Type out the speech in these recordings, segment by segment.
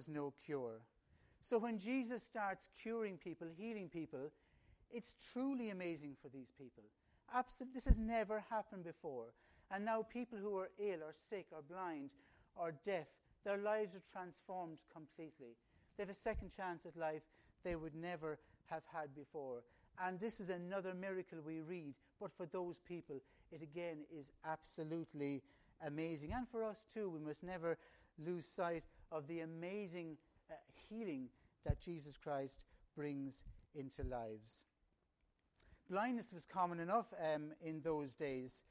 was no cure. So when Jesus starts curing people, healing people, it's truly amazing for these people. Absolutely, this has never happened before. And now people who are ill or sick or blind or deaf, their lives are transformed completely. They have a second chance at life they would never have had before. And this is another miracle we read, but for those people, it again is absolutely amazing. And for us too, we must never lose sight of the amazing uh, healing that Jesus Christ brings into lives. Blindness was common enough um, in those days.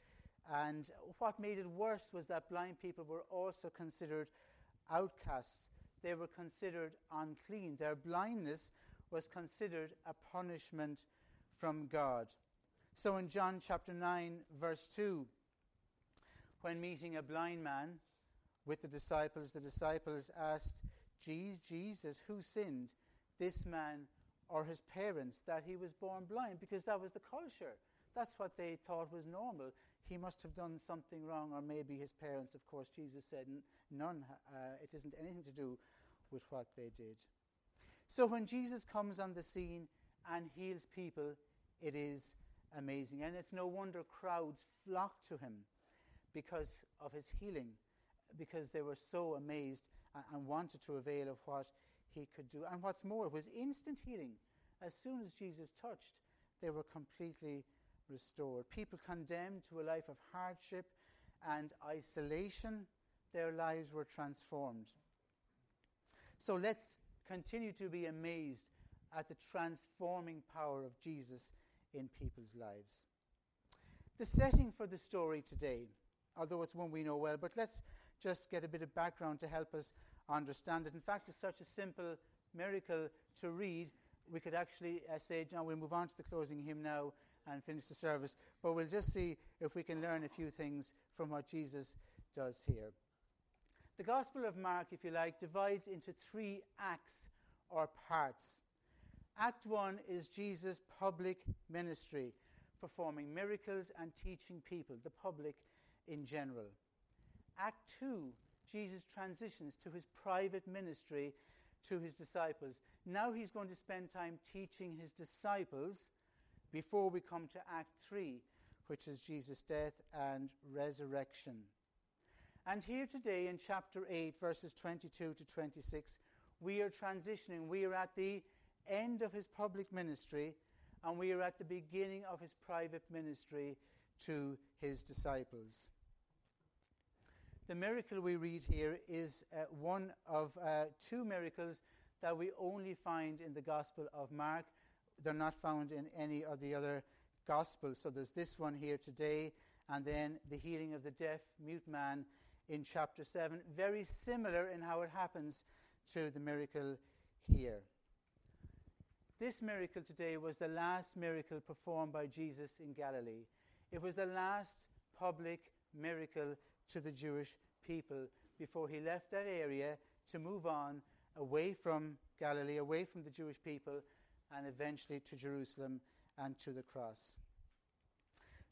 And what made it worse was that blind people were also considered outcasts. They were considered unclean. Their blindness was considered a punishment from God. So in John chapter 9, verse 2, when meeting a blind man with the disciples, the disciples asked Jesus, who sinned, this man or his parents, that he was born blind? Because that was the culture. That's what they thought was normal. He must have done something wrong, or maybe his parents. Of course, Jesus said, None, uh, it isn't anything to do with what they did. So when Jesus comes on the scene and heals people, it is amazing. And it's no wonder crowds flock to him because of his healing, because they were so amazed and, wanted to avail of what he could do. And what's more, it was instant healing. As soon as Jesus touched, they were completely restored. People condemned to a life of hardship and isolation, their lives were transformed. So let's continue to be amazed at the transforming power of Jesus in people's lives. The setting for the story today, although it's one we know well, but let's just get a bit of background to help us understand it. In fact, it's such a simple miracle to read. We could actually uh, say, John, we'll move on to the closing hymn now and finish the service, but we'll just see if we can learn a few things from what Jesus does here. The Gospel of Mark, if you like, divides into three acts or parts. Act 1 is Jesus' public ministry, performing miracles and teaching people, the public in general. Act 2, Jesus transitions to his private ministry to his disciples. Now he's going to spend time teaching his disciples before we come to Act 3, which is Jesus' death and resurrection. And here today in chapter 8, verses 22 to 26, we are transitioning. We are at the end of his public ministry and we are at the beginning of his private ministry to his disciples. The miracle we read here is uh, one of uh, two miracles that we only find in the Gospel of Mark. They're not found in any of the other Gospels. So there's this one here today, and then the healing of the deaf, mute man in chapter 7. Very similar in how it happens to the miracle here. This miracle today was the last miracle performed by Jesus in Galilee. It was the last public miracle to the Jewish people before he left that area to move on away from Galilee, away from the Jewish people, and eventually to Jerusalem and to the cross.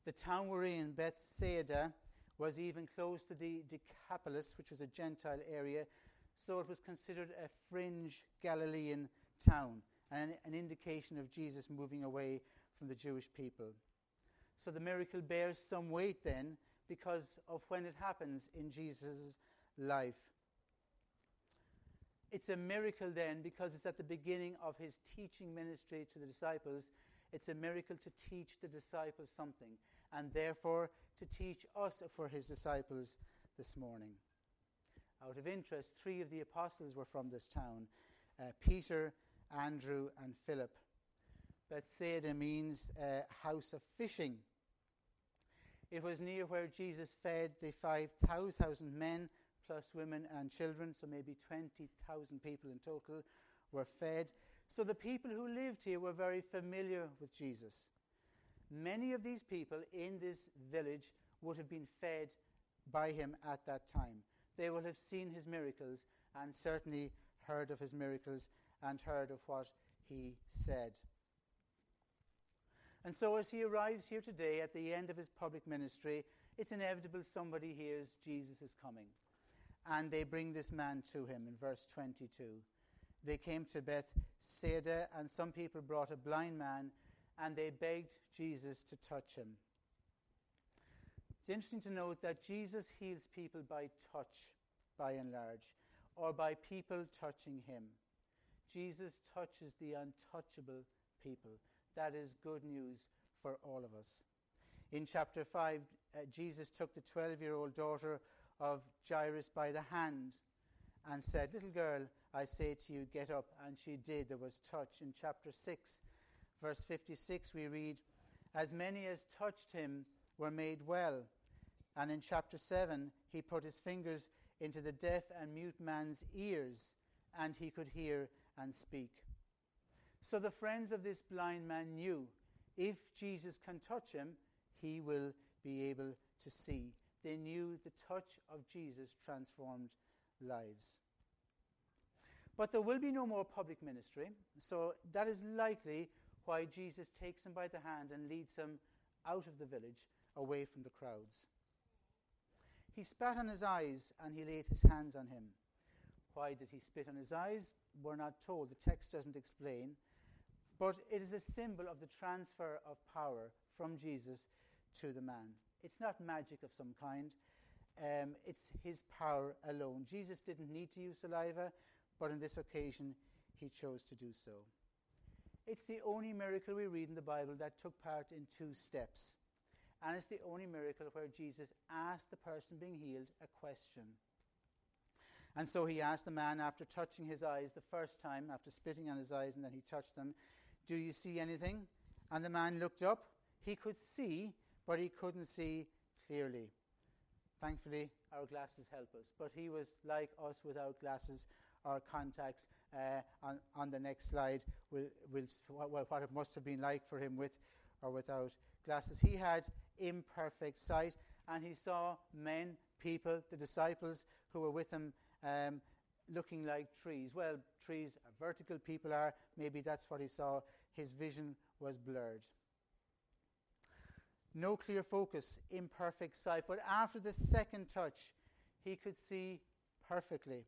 The town we're in, Bethsaida, was even close to the Decapolis, which was a Gentile area, so it was considered a fringe Galilean town and an indication of Jesus moving away from the Jewish people. So the miracle bears some weight then because of when it happens in Jesus' life. It's a miracle then because it's at the beginning of his teaching ministry to the disciples. It's a miracle to teach the disciples something, and therefore to teach us for his disciples this morning. Out of interest, three of the apostles were from this town uh, Peter, Andrew, and Philip. Bethsaida means uh, house of fishing. It was near where Jesus fed the 5,000 men, plus women and children, so maybe 20,000 people in total were fed. So the people who lived here were very familiar with Jesus. Many of these people in this village would have been fed by him at that time. They will have seen his miracles and certainly heard of his miracles and heard of what he said. And so, as he arrives here today at the end of his public ministry, it's inevitable somebody hears Jesus is coming. and they bring this man to him in verse 22. They came to Bethsaida, and some people brought a blind man, and they begged Jesus to touch him. It's interesting to note that Jesus heals people by touch, by and large, or by people touching him. Jesus touches the untouchable people. That is good news for all of us. In chapter 5, uh, Jesus took the 12 year old daughter of Jairus by the hand and said, Little girl, I say to you, get up. And she did. There was touch. In chapter 6, verse 56, we read, As many as touched him were made well. And in chapter 7, he put his fingers into the deaf and mute man's ears, and he could hear and speak. So the friends of this blind man knew if Jesus can touch him, he will be able to see. They knew the touch of Jesus transformed lives. But there will be no more public ministry, so that is likely why Jesus takes him by the hand and leads him out of the village, away from the crowds. He spat on his eyes and he laid his hands on him. Why did he spit on his eyes? We're not told. The text doesn't explain. But it is a symbol of the transfer of power from Jesus to the man. It's not magic of some kind, um, it's his power alone. Jesus didn't need to use saliva, but on this occasion he chose to do so. It's the only miracle we read in the Bible that took part in two steps. And it's the only miracle where Jesus asked the person being healed a question. And so he asked the man after touching his eyes the first time, after spitting on his eyes, and then he touched them, Do you see anything? And the man looked up. He could see, but he couldn't see clearly. Thankfully, our glasses help us. But he was like us without glasses or contacts. Uh, on, on the next slide, will will well, what it must have been like for him with or without glasses. He had imperfect sight, and he saw men, people, the disciples who were with him, um, looking like trees. Well, trees are vertical, people are. Maybe that's what he saw. His vision was blurred. No clear focus, imperfect sight. But after the second touch, he could see perfectly.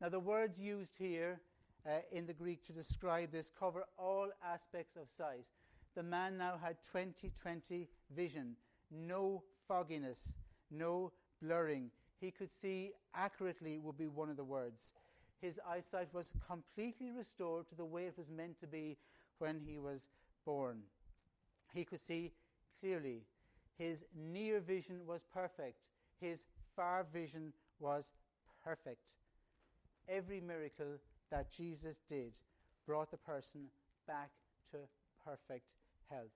Now, the words used here uh, in the Greek to describe this cover all aspects of sight. The man now had 20 20 vision, no fogginess, no blurring. He could see accurately, would be one of the words. His eyesight was completely restored to the way it was meant to be when he was born. He could see clearly. His near vision was perfect. His far vision was perfect. Every miracle that Jesus did brought the person back to perfect health.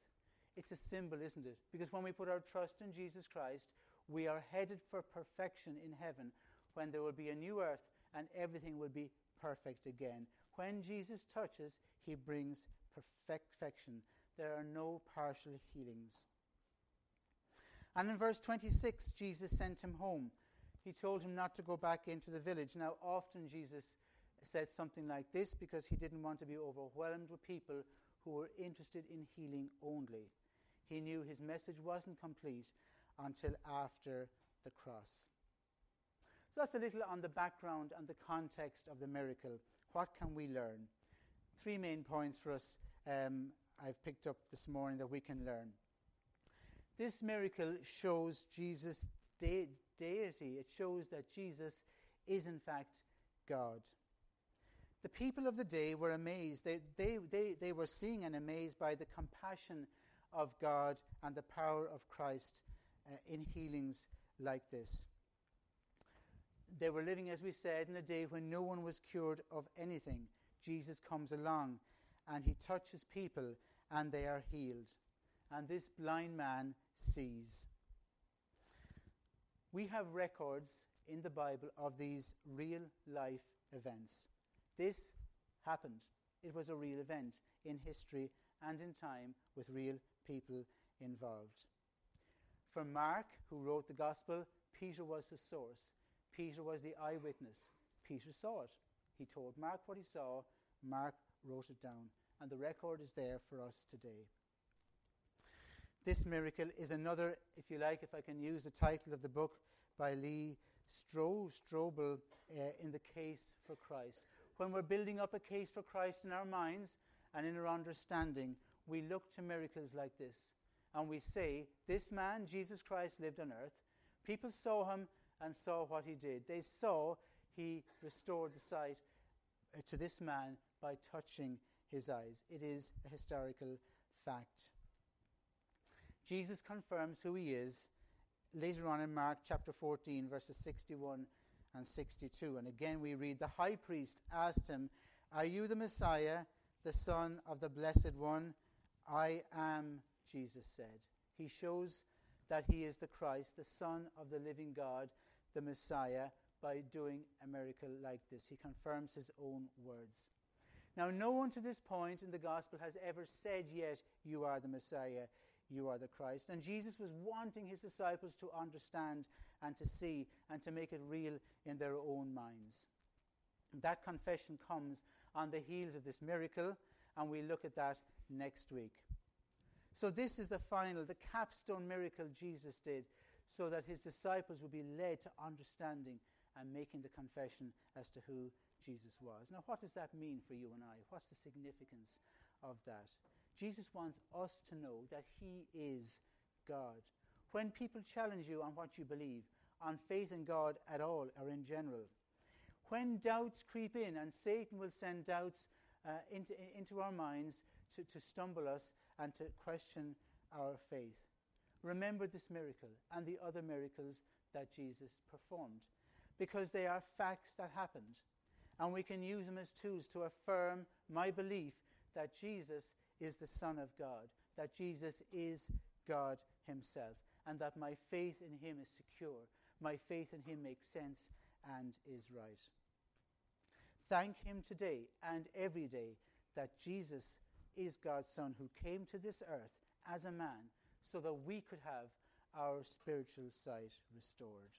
It's a symbol, isn't it? Because when we put our trust in Jesus Christ, we are headed for perfection in heaven when there will be a new earth and everything will be perfect again. When Jesus touches, he brings perfection. There are no partial healings. And in verse 26, Jesus sent him home. He told him not to go back into the village. Now, often Jesus said something like this because he didn't want to be overwhelmed with people who were interested in healing only. He knew his message wasn't complete until after the cross. So that's a little on the background and the context of the miracle. What can we learn? Three main points for us um, I've picked up this morning that we can learn. This miracle shows Jesus' de- deity. It shows that Jesus is, in fact, God. The people of the day were amazed. They, they, they, they were seeing and amazed by the compassion of God and the power of Christ uh, in healings like this. They were living, as we said, in a day when no one was cured of anything. Jesus comes along and he touches people and they are healed. And this blind man sees. We have records in the Bible of these real life events. This happened. It was a real event in history and in time with real people involved. For Mark, who wrote the Gospel, Peter was the source. Peter was the eyewitness. Peter saw it. He told Mark what he saw. Mark wrote it down. And the record is there for us today. This miracle is another, if you like, if I can use the title of the book by Lee Stro, Strobel uh, in the case for Christ. When we're building up a case for Christ in our minds and in our understanding, we look to miracles like this and we say, This man, Jesus Christ, lived on earth. People saw him and saw what he did. They saw he restored the sight uh, to this man by touching his eyes. It is a historical fact. Jesus confirms who he is later on in Mark chapter 14, verses 61 and 62. And again, we read The high priest asked him, Are you the Messiah, the Son of the Blessed One? I am, Jesus said. He shows that he is the Christ, the Son of the living God, the Messiah, by doing a miracle like this. He confirms his own words. Now, no one to this point in the gospel has ever said yet, You are the Messiah, you are the Christ. And Jesus was wanting his disciples to understand and to see and to make it real in their own minds. That confession comes on the heels of this miracle, and we'll look at that next week. So, this is the final, the capstone miracle Jesus did, so that his disciples would be led to understanding and making the confession as to who Jesus was. Now, what does that mean for you and I? What's the significance of that? Jesus wants us to know that He is God. When people challenge you on what you believe, on faith in God at all or in general, when doubts creep in, and Satan will send doubts uh, into, into our minds to, to stumble us and to question our faith, remember this miracle and the other miracles that Jesus performed because they are facts that happened. And we can use them as tools to affirm my belief that Jesus is the Son of God, that Jesus is God Himself, and that my faith in Him is secure. My faith in Him makes sense and is right. Thank Him today and every day that Jesus is God's Son who came to this earth as a man so that we could have our spiritual sight restored.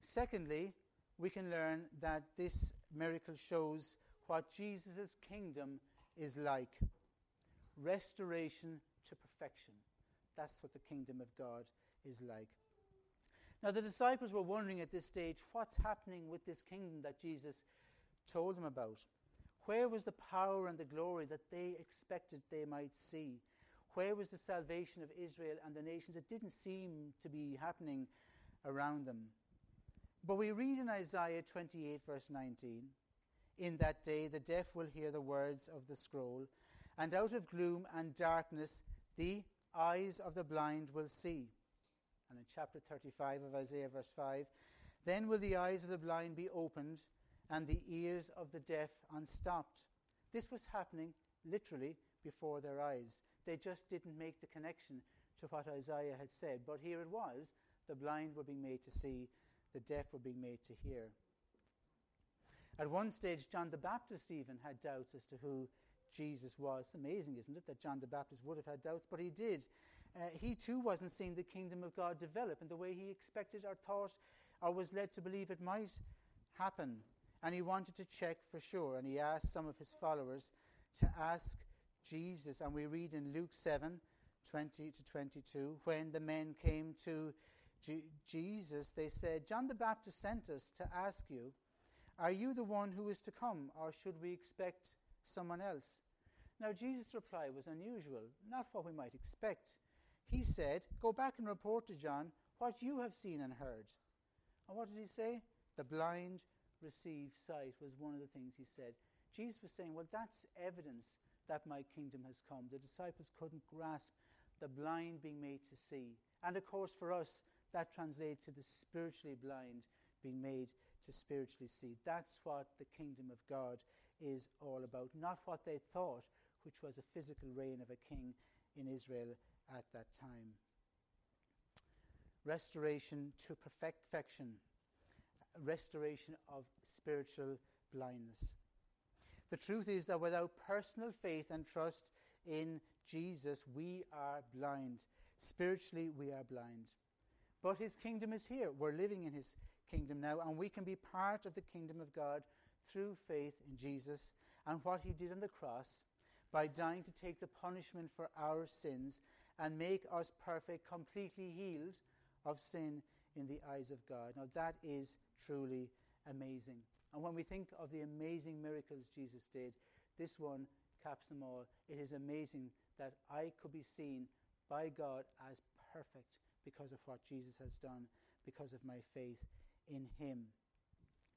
Secondly, we can learn that this miracle shows what Jesus' kingdom is like restoration to perfection. That's what the kingdom of God is like. Now, the disciples were wondering at this stage what's happening with this kingdom that Jesus told them about. Where was the power and the glory that they expected they might see? Where was the salvation of Israel and the nations? It didn't seem to be happening around them. But we read in Isaiah 28, verse 19 In that day the deaf will hear the words of the scroll, and out of gloom and darkness the eyes of the blind will see. And in chapter 35 of Isaiah, verse 5, then will the eyes of the blind be opened, and the ears of the deaf unstopped. This was happening literally before their eyes. They just didn't make the connection to what Isaiah had said. But here it was the blind were being made to see, the deaf were being made to hear. At one stage, John the Baptist even had doubts as to who Jesus was. Amazing, isn't it, that John the Baptist would have had doubts, but he did. Uh, he too wasn't seeing the kingdom of God develop in the way he expected or thought or was led to believe it might happen. And he wanted to check for sure. And he asked some of his followers to ask Jesus. And we read in Luke 7 20 to 22 when the men came to Jesus, they said, John the Baptist sent us to ask you, Are you the one who is to come, or should we expect someone else? Now, Jesus' reply was unusual, not what we might expect. He said, Go back and report to John what you have seen and heard. And what did he say? The blind receive sight, was one of the things he said. Jesus was saying, Well, that's evidence that my kingdom has come. The disciples couldn't grasp the blind being made to see. And of course, for us, that translates to the spiritually blind being made to spiritually see. That's what the kingdom of God is all about, not what they thought, which was a physical reign of a king in Israel at that time. Restoration to perfection, restoration of spiritual blindness. The truth is that without personal faith and trust in Jesus, we are blind. Spiritually, we are blind. But his kingdom is here. We're living in his kingdom now, and we can be part of the kingdom of God through faith in Jesus and what he did on the cross by dying to take the punishment for our sins and make us perfect, completely healed of sin in the eyes of God. Now, that is truly amazing. And when we think of the amazing miracles Jesus did, this one caps them all. It is amazing that I could be seen by God as perfect because of what Jesus has done, because of my faith in Him.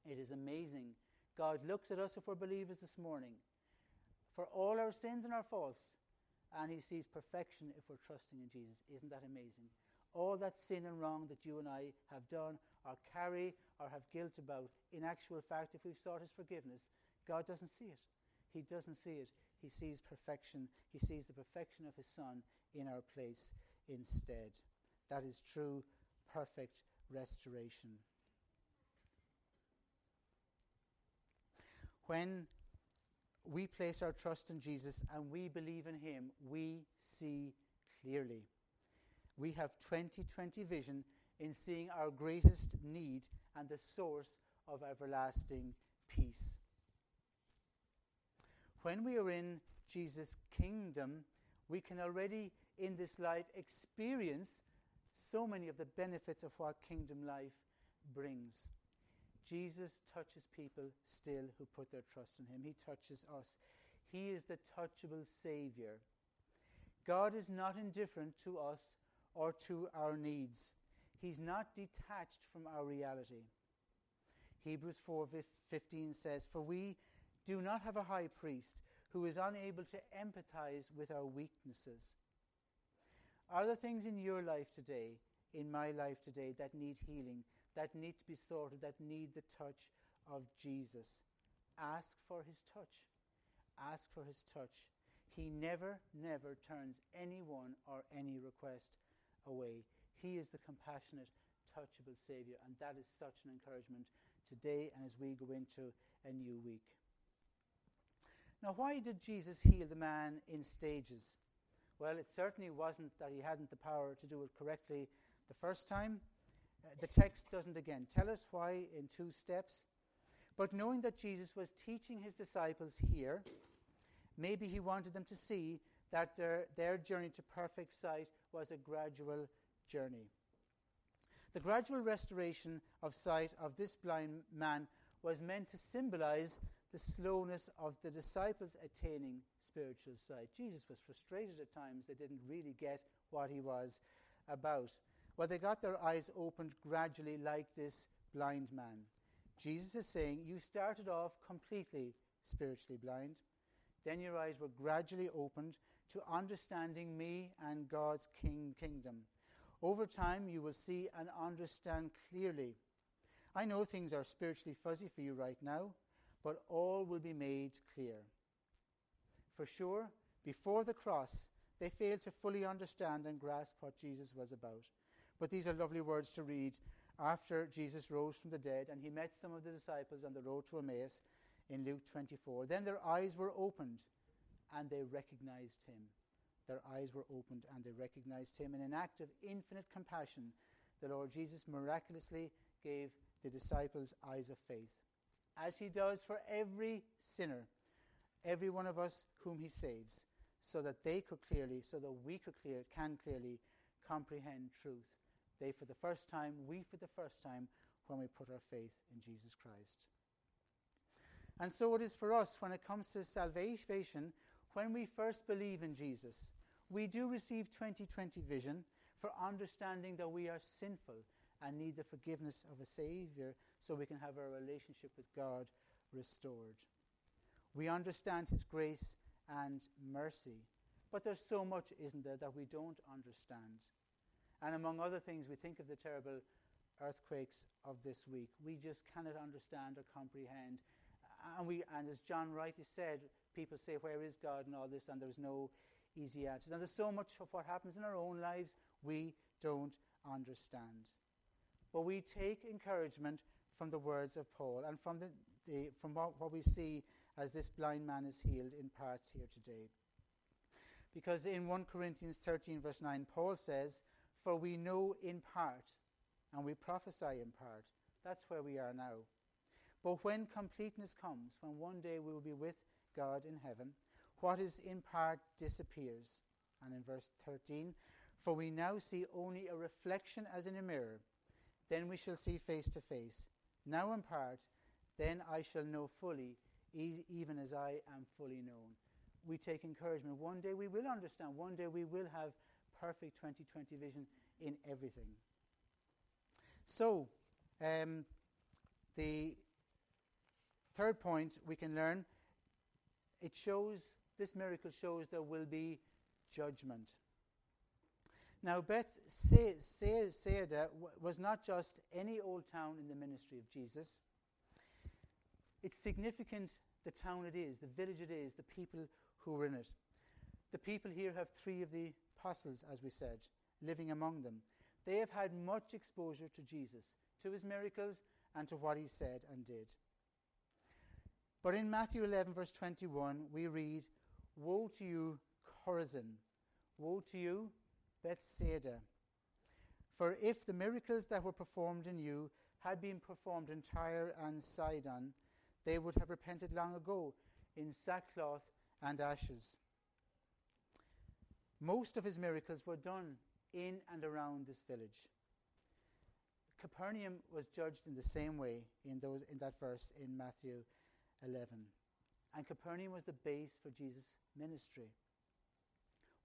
It is amazing. God looks at us if we're believers this morning for all our sins and our faults, and He sees perfection if we're trusting in Jesus. Isn't that amazing? All that sin and wrong that you and I have done, or carry, or have guilt about, in actual fact, if we've sought His forgiveness, God doesn't see it. He doesn't see it. He sees perfection. He sees the perfection of His Son in our place instead. That is true, perfect restoration. When we place our trust in Jesus and we believe in Him, we see clearly. We have 2020 vision in seeing our greatest need and the source of everlasting peace. When we are in Jesus' kingdom, we can already in this life experience so many of the benefits of what kingdom life brings. Jesus touches people still who put their trust in him. He touches us. He is the touchable Savior. God is not indifferent to us or to our needs. He's not detached from our reality. Hebrews 4:15 says, "For we do not have a high priest who is unable to empathize with our weaknesses." Are there things in your life today, in my life today, that need healing, that need to be sorted, that need the touch of Jesus? Ask for his touch. Ask for his touch. He never, never turns anyone or any request away. He is the compassionate, touchable Savior, and that is such an encouragement today and as we go into a new week. Now, why did Jesus heal the man in stages? Well, it certainly wasn't that he hadn't the power to do it correctly the first time. Uh, the text doesn't again tell us why in two steps. But knowing that Jesus was teaching his disciples here, maybe he wanted them to see that their, their journey to perfect sight was a gradual journey. The gradual restoration of sight of this blind man was meant to symbolize the slowness of the disciples attaining spiritual sight. Jesus was frustrated at times. They didn't really get what he was about. Well, they got their eyes opened gradually, like this blind man. Jesus is saying, You started off completely spiritually blind. Then your eyes were gradually opened to understanding me and God's king, kingdom. Over time, you will see and understand clearly. I know things are spiritually fuzzy for you right now but all will be made clear. For sure, before the cross, they failed to fully understand and grasp what Jesus was about. But these are lovely words to read after Jesus rose from the dead and he met some of the disciples on the road to Emmaus in Luke 24. Then their eyes were opened and they recognized him. Their eyes were opened and they recognized him. In an act of infinite compassion, the Lord Jesus miraculously gave the disciples eyes of faith as he does for every sinner, every one of us whom he saves, so that they could clearly, so that we could clear, can clearly comprehend truth. They for the first time, we for the first time, when we put our faith in Jesus Christ. And so it is for us when it comes to salvation, when we first believe in Jesus. We do receive 2020 vision for understanding that we are sinful and need the forgiveness of a Savior so we can have our relationship with God restored. We understand His grace and mercy, but there's so much, isn't there, that we don't understand. And among other things, we think of the terrible earthquakes of this week. We just cannot understand or comprehend. And, we, and as John rightly said, people say, Where is God and all this, and there's no easy answers. And there's so much of what happens in our own lives we don't understand. But we take encouragement from the words of Paul and from, the, the, from what, what we see as this blind man is healed in parts here today. Because in 1 Corinthians 13, verse 9, Paul says, For we know in part, and we prophesy in part. That's where we are now. But when completeness comes, when one day we will be with God in heaven, what is in part disappears. And in verse 13, For we now see only a reflection as in a mirror then we shall see face to face. Now in part, then I shall know fully, e- even as I am fully known. We take encouragement. One day we will understand. One day we will have perfect 2020 vision in everything. So, um, the third point we can learn it shows, this miracle shows there will be judgment. Now, Beth was not just any old town in the ministry of Jesus. It's significant the town it is, the village it is, the people who were in it. The people here have three of the apostles, as we said, living among them. They have had much exposure to Jesus, to his miracles, and to what he said and did. But in Matthew 11, verse 21, we read, Woe to you, Chorazin! Woe to you, Bethsaida. For if the miracles that were performed in you had been performed in Tyre and Sidon, they would have repented long ago in sackcloth and ashes. Most of his miracles were done in and around this village. Capernaum was judged in the same way in, those, in that verse in Matthew 11. And Capernaum was the base for Jesus' ministry.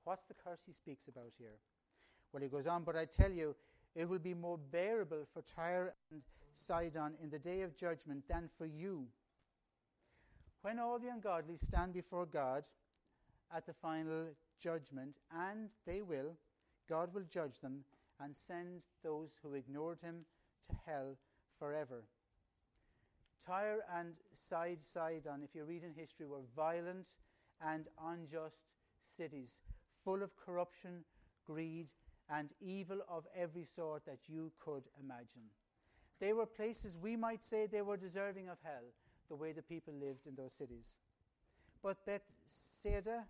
What's the curse he speaks about here? Well, he goes on, but I tell you, it will be more bearable for Tyre and Sidon in the day of judgment than for you. When all the ungodly stand before God at the final judgment, and they will, God will judge them and send those who ignored him to hell forever. Tyre and Sidon, if you read in history, were violent and unjust cities full of corruption, greed, and evil of every sort that you could imagine. They were places we might say they were deserving of hell, the way the people lived in those cities. But Bethsaida,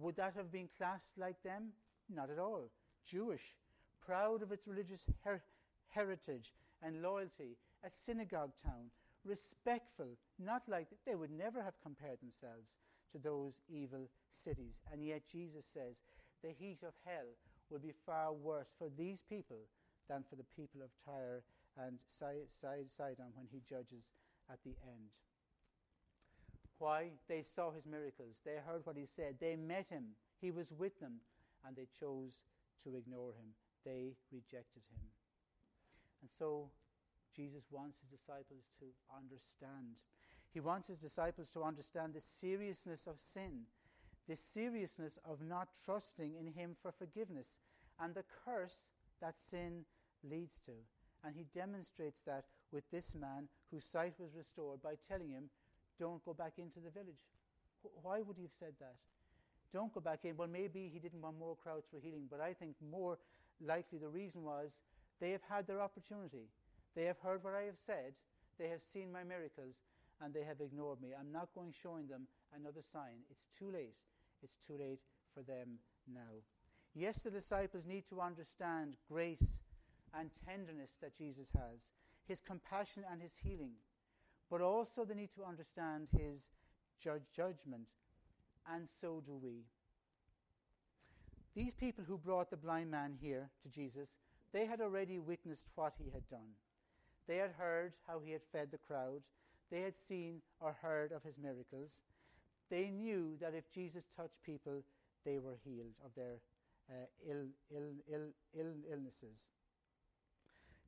would that have been classed like them? Not at all. Jewish, proud of its religious her- heritage and loyalty, a synagogue town, respectful, not like they would never have compared themselves to those evil cities. And yet Jesus says the heat of hell will be far worse for these people than for the people of Tyre and Sidon when he judges at the end. Why? They saw his miracles. They heard what he said. They met him. He was with them. And they chose to ignore him. They rejected him. And so Jesus wants his disciples to understand he wants his disciples to understand the seriousness of sin, the seriousness of not trusting in him for forgiveness, and the curse that sin leads to. And he demonstrates that with this man whose sight was restored by telling him, Don't go back into the village. Why would he have said that? Don't go back in. Well, maybe he didn't want more crowds for healing, but I think more likely the reason was they have had their opportunity. They have heard what I have said. They have seen my miracles and they have ignored me. I'm not going showing them another sign. It's too late. It's too late for them now. Yes, the disciples need to understand grace and tenderness that Jesus has, his compassion and his healing, but also they need to understand his judge judgment, and so do we. These people who brought the blind man here to Jesus, they had already witnessed what he had done. They had heard how he had fed the crowd. They had seen or heard of his miracles. They knew that if Jesus touched people, they were healed of their uh, Ill, Ill, Ill, illnesses.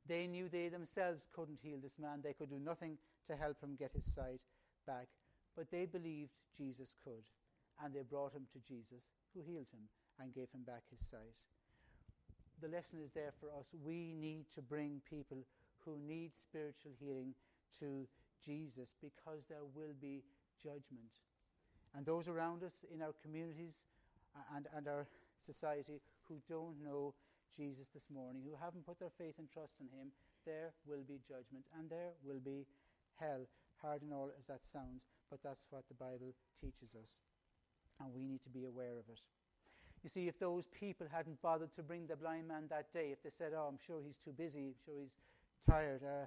They knew they themselves couldn't heal this man. They could do nothing to help him get his sight back. But they believed Jesus could. And they brought him to Jesus, who healed him and gave him back his sight. The lesson is there for us. We need to bring people who need spiritual healing to Jesus because there will be judgment. And those around us in our communities and, and our society who don't know Jesus this morning, who haven't put their faith and trust in Him, there will be judgment and there will be hell, hard and all as that sounds, but that's what the Bible teaches us. And we need to be aware of it. You see, if those people hadn't bothered to bring the blind man that day, if they said, Oh, I'm sure he's too busy, I'm sure he's tired, uh,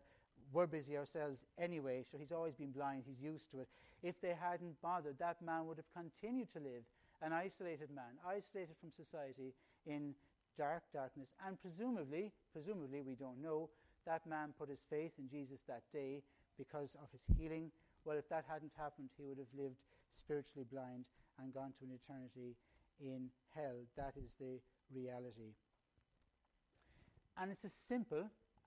we're busy ourselves anyway, so he's always been blind, he's used to it. If they hadn't bothered, that man would have continued to live an isolated man, isolated from society in dark darkness, and presumably, presumably we don't know, that man put his faith in Jesus that day because of his healing. Well, if that hadn't happened, he would have lived spiritually blind and gone to an eternity in hell. That is the reality. And it's as simple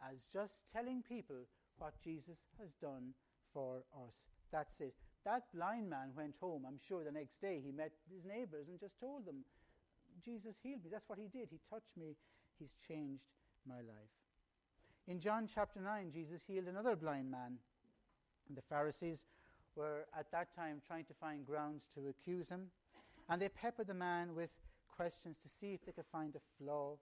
as just telling people what Jesus has done for us. That's it. That blind man went home. I'm sure the next day he met his neighbors and just told them, Jesus healed me. That's what he did. He touched me. He's changed my life. In John chapter 9, Jesus healed another blind man. And the Pharisees were at that time trying to find grounds to accuse him. And they peppered the man with questions to see if they could find a flaw.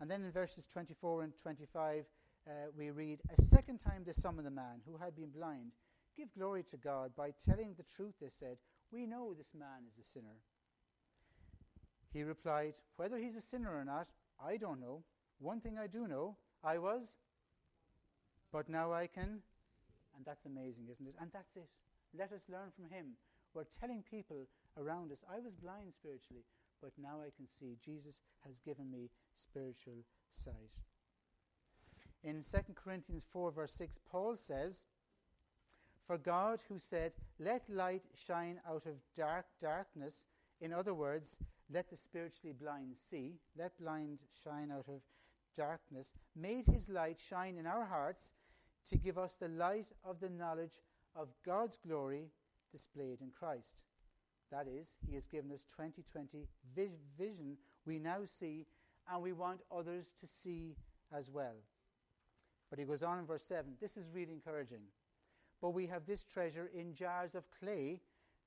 And then in verses 24 and 25, uh, we read A second time they summoned the man who had been blind. Give glory to God. By telling the truth, they said, We know this man is a sinner. He replied, Whether he's a sinner or not, I don't know. One thing I do know I was, but now I can. And that's amazing, isn't it? And that's it. Let us learn from him. We're telling people around us, I was blind spiritually, but now I can see. Jesus has given me spiritual sight. In 2 Corinthians 4, verse 6, Paul says, For God, who said, Let light shine out of dark darkness, in other words, let the spiritually blind see, let blind shine out of darkness, made his light shine in our hearts to give us the light of the knowledge of God's glory displayed in Christ. That is, he has given us 2020 vision we now see, and we want others to see as well. But he goes on in verse 7. This is really encouraging. But we have this treasure in jars of clay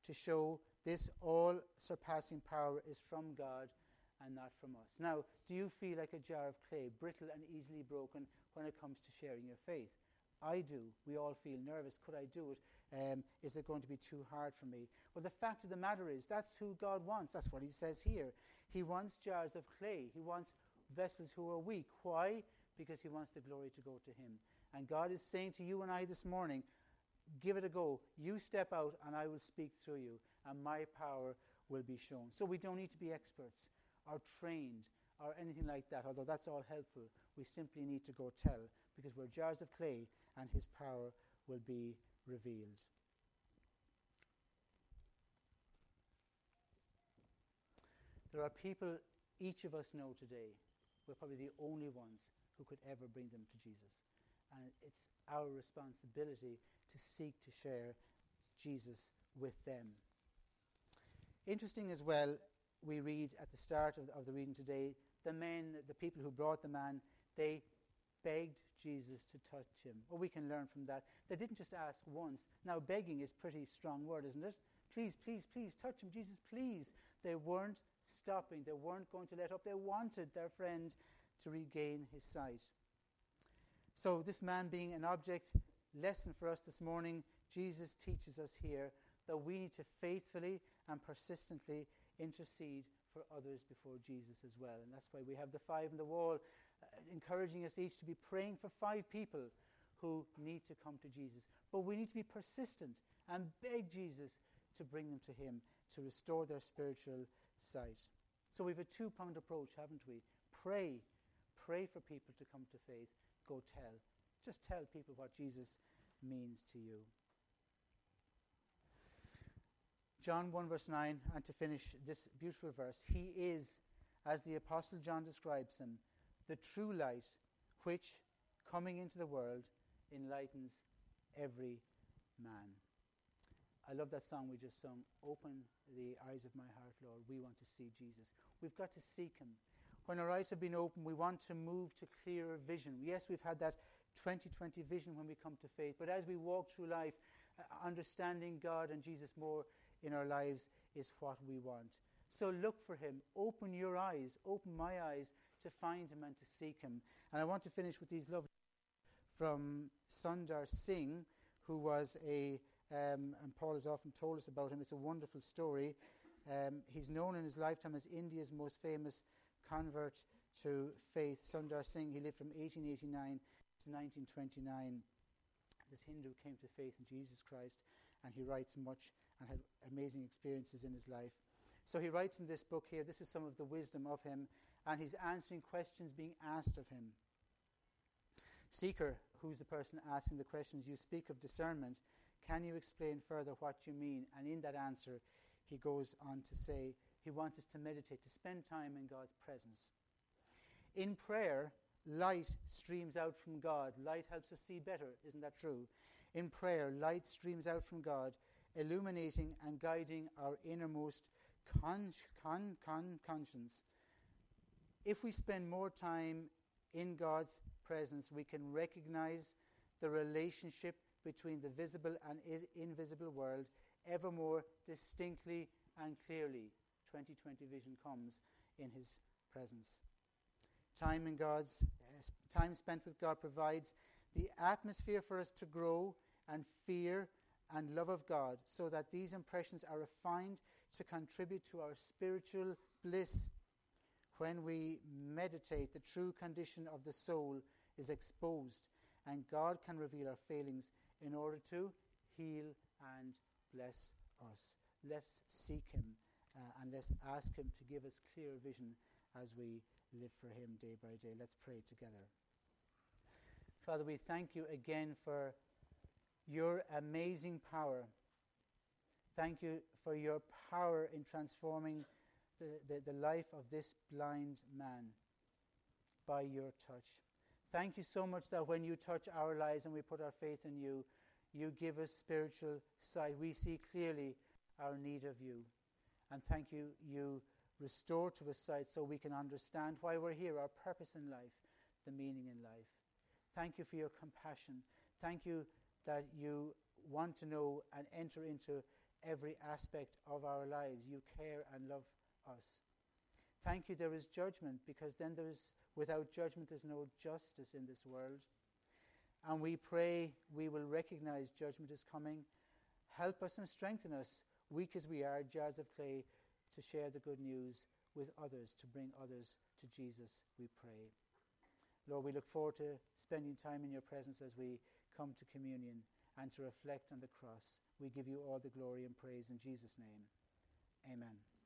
to show this all surpassing power is from God and not from us. Now, do you feel like a jar of clay, brittle and easily broken when it comes to sharing your faith? I do. We all feel nervous. Could I do it? Um, is it going to be too hard for me? Well, the fact of the matter is, that's who God wants. That's what He says here. He wants jars of clay. He wants vessels who are weak. Why? Because He wants the glory to go to Him. And God is saying to you and I this morning, give it a go. You step out, and I will speak through you, and my power will be shown. So we don't need to be experts or trained or anything like that, although that's all helpful. We simply need to go tell because we're jars of clay and his power will be revealed. There are people each of us know today, we're probably the only ones who could ever bring them to Jesus. And it's our responsibility to seek to share Jesus with them. Interesting as well, we read at the start of, of the reading today the men, the people who brought the man, they begged Jesus to touch him. Well, we can learn from that. They didn't just ask once. Now, begging is a pretty strong word, isn't it? Please, please, please touch him. Jesus, please. They weren't stopping. They weren't going to let up. They wanted their friend to regain his sight. So, this man being an object lesson for us this morning, Jesus teaches us here that we need to faithfully and persistently intercede for others before Jesus as well. And that's why we have the five on the wall uh, encouraging us each to be praying for five people who need to come to Jesus. But we need to be persistent and beg Jesus to bring them to Him to restore their spiritual sight. So we have a two pronged approach, haven't we? Pray. Pray for people to come to faith. Go tell. Just tell people what Jesus means to you. John 1, verse 9, and to finish this beautiful verse, He is, as the Apostle John describes Him, the true light which, coming into the world, enlightens every man. I love that song we just sung. Open the eyes of my heart, Lord. We want to see Jesus. We've got to seek Him. When our eyes have been opened, we want to move to clearer vision. Yes, we've had that 2020 vision when we come to faith, but as we walk through life, uh, understanding God and Jesus more in our lives is what we want. So look for him. Open your eyes, open my eyes to find him and to seek him. And I want to finish with these lovely from Sundar Singh, who was a, um, and Paul has often told us about him. It's a wonderful story. Um, he's known in his lifetime as India's most famous convert to faith. Sundar Singh, he lived from 1889 to 1929. This Hindu came to faith in Jesus Christ, and he writes much and had amazing experiences in his life. So he writes in this book here, this is some of the wisdom of him, and he's answering questions being asked of him. Seeker, who's the person asking the questions, you speak of discernment. Can you explain further what you mean? And in that answer, he goes on to say he wants us to meditate, to spend time in God's presence. In prayer, light streams out from God. Light helps us see better, isn't that true? In prayer, light streams out from God, illuminating and guiding our innermost con- con- con- conscience. If we spend more time in God's presence, we can recognize the relationship between the visible and invisible world ever more distinctly and clearly. 2020 vision comes in His presence. Time in God's uh, time spent with God provides the atmosphere for us to grow and fear and love of God, so that these impressions are refined to contribute to our spiritual bliss. When we meditate, the true condition of the soul is exposed, and God can reveal our failings in order to heal and bless us. Let's seek Him uh, and let's ask Him to give us clear vision as we live for Him day by day. Let's pray together. Father, we thank you again for your amazing power. Thank you for your power in transforming the, the, the life of this blind man by your touch. Thank you so much that when you touch our lives and we put our faith in you, you give us spiritual sight. We see clearly our need of you. And thank you, you restore to us sight so we can understand why we're here, our purpose in life, the meaning in life. Thank you for your compassion. Thank you that you want to know and enter into every aspect of our lives. You care and love us. Thank you, there is judgment, because then there is, without judgment, there's no justice in this world. And we pray we will recognize judgment is coming. Help us and strengthen us, weak as we are, jars of clay, to share the good news with others, to bring others to Jesus, we pray. Lord, we look forward to spending time in your presence as we come to communion and to reflect on the cross. We give you all the glory and praise in Jesus' name. Amen.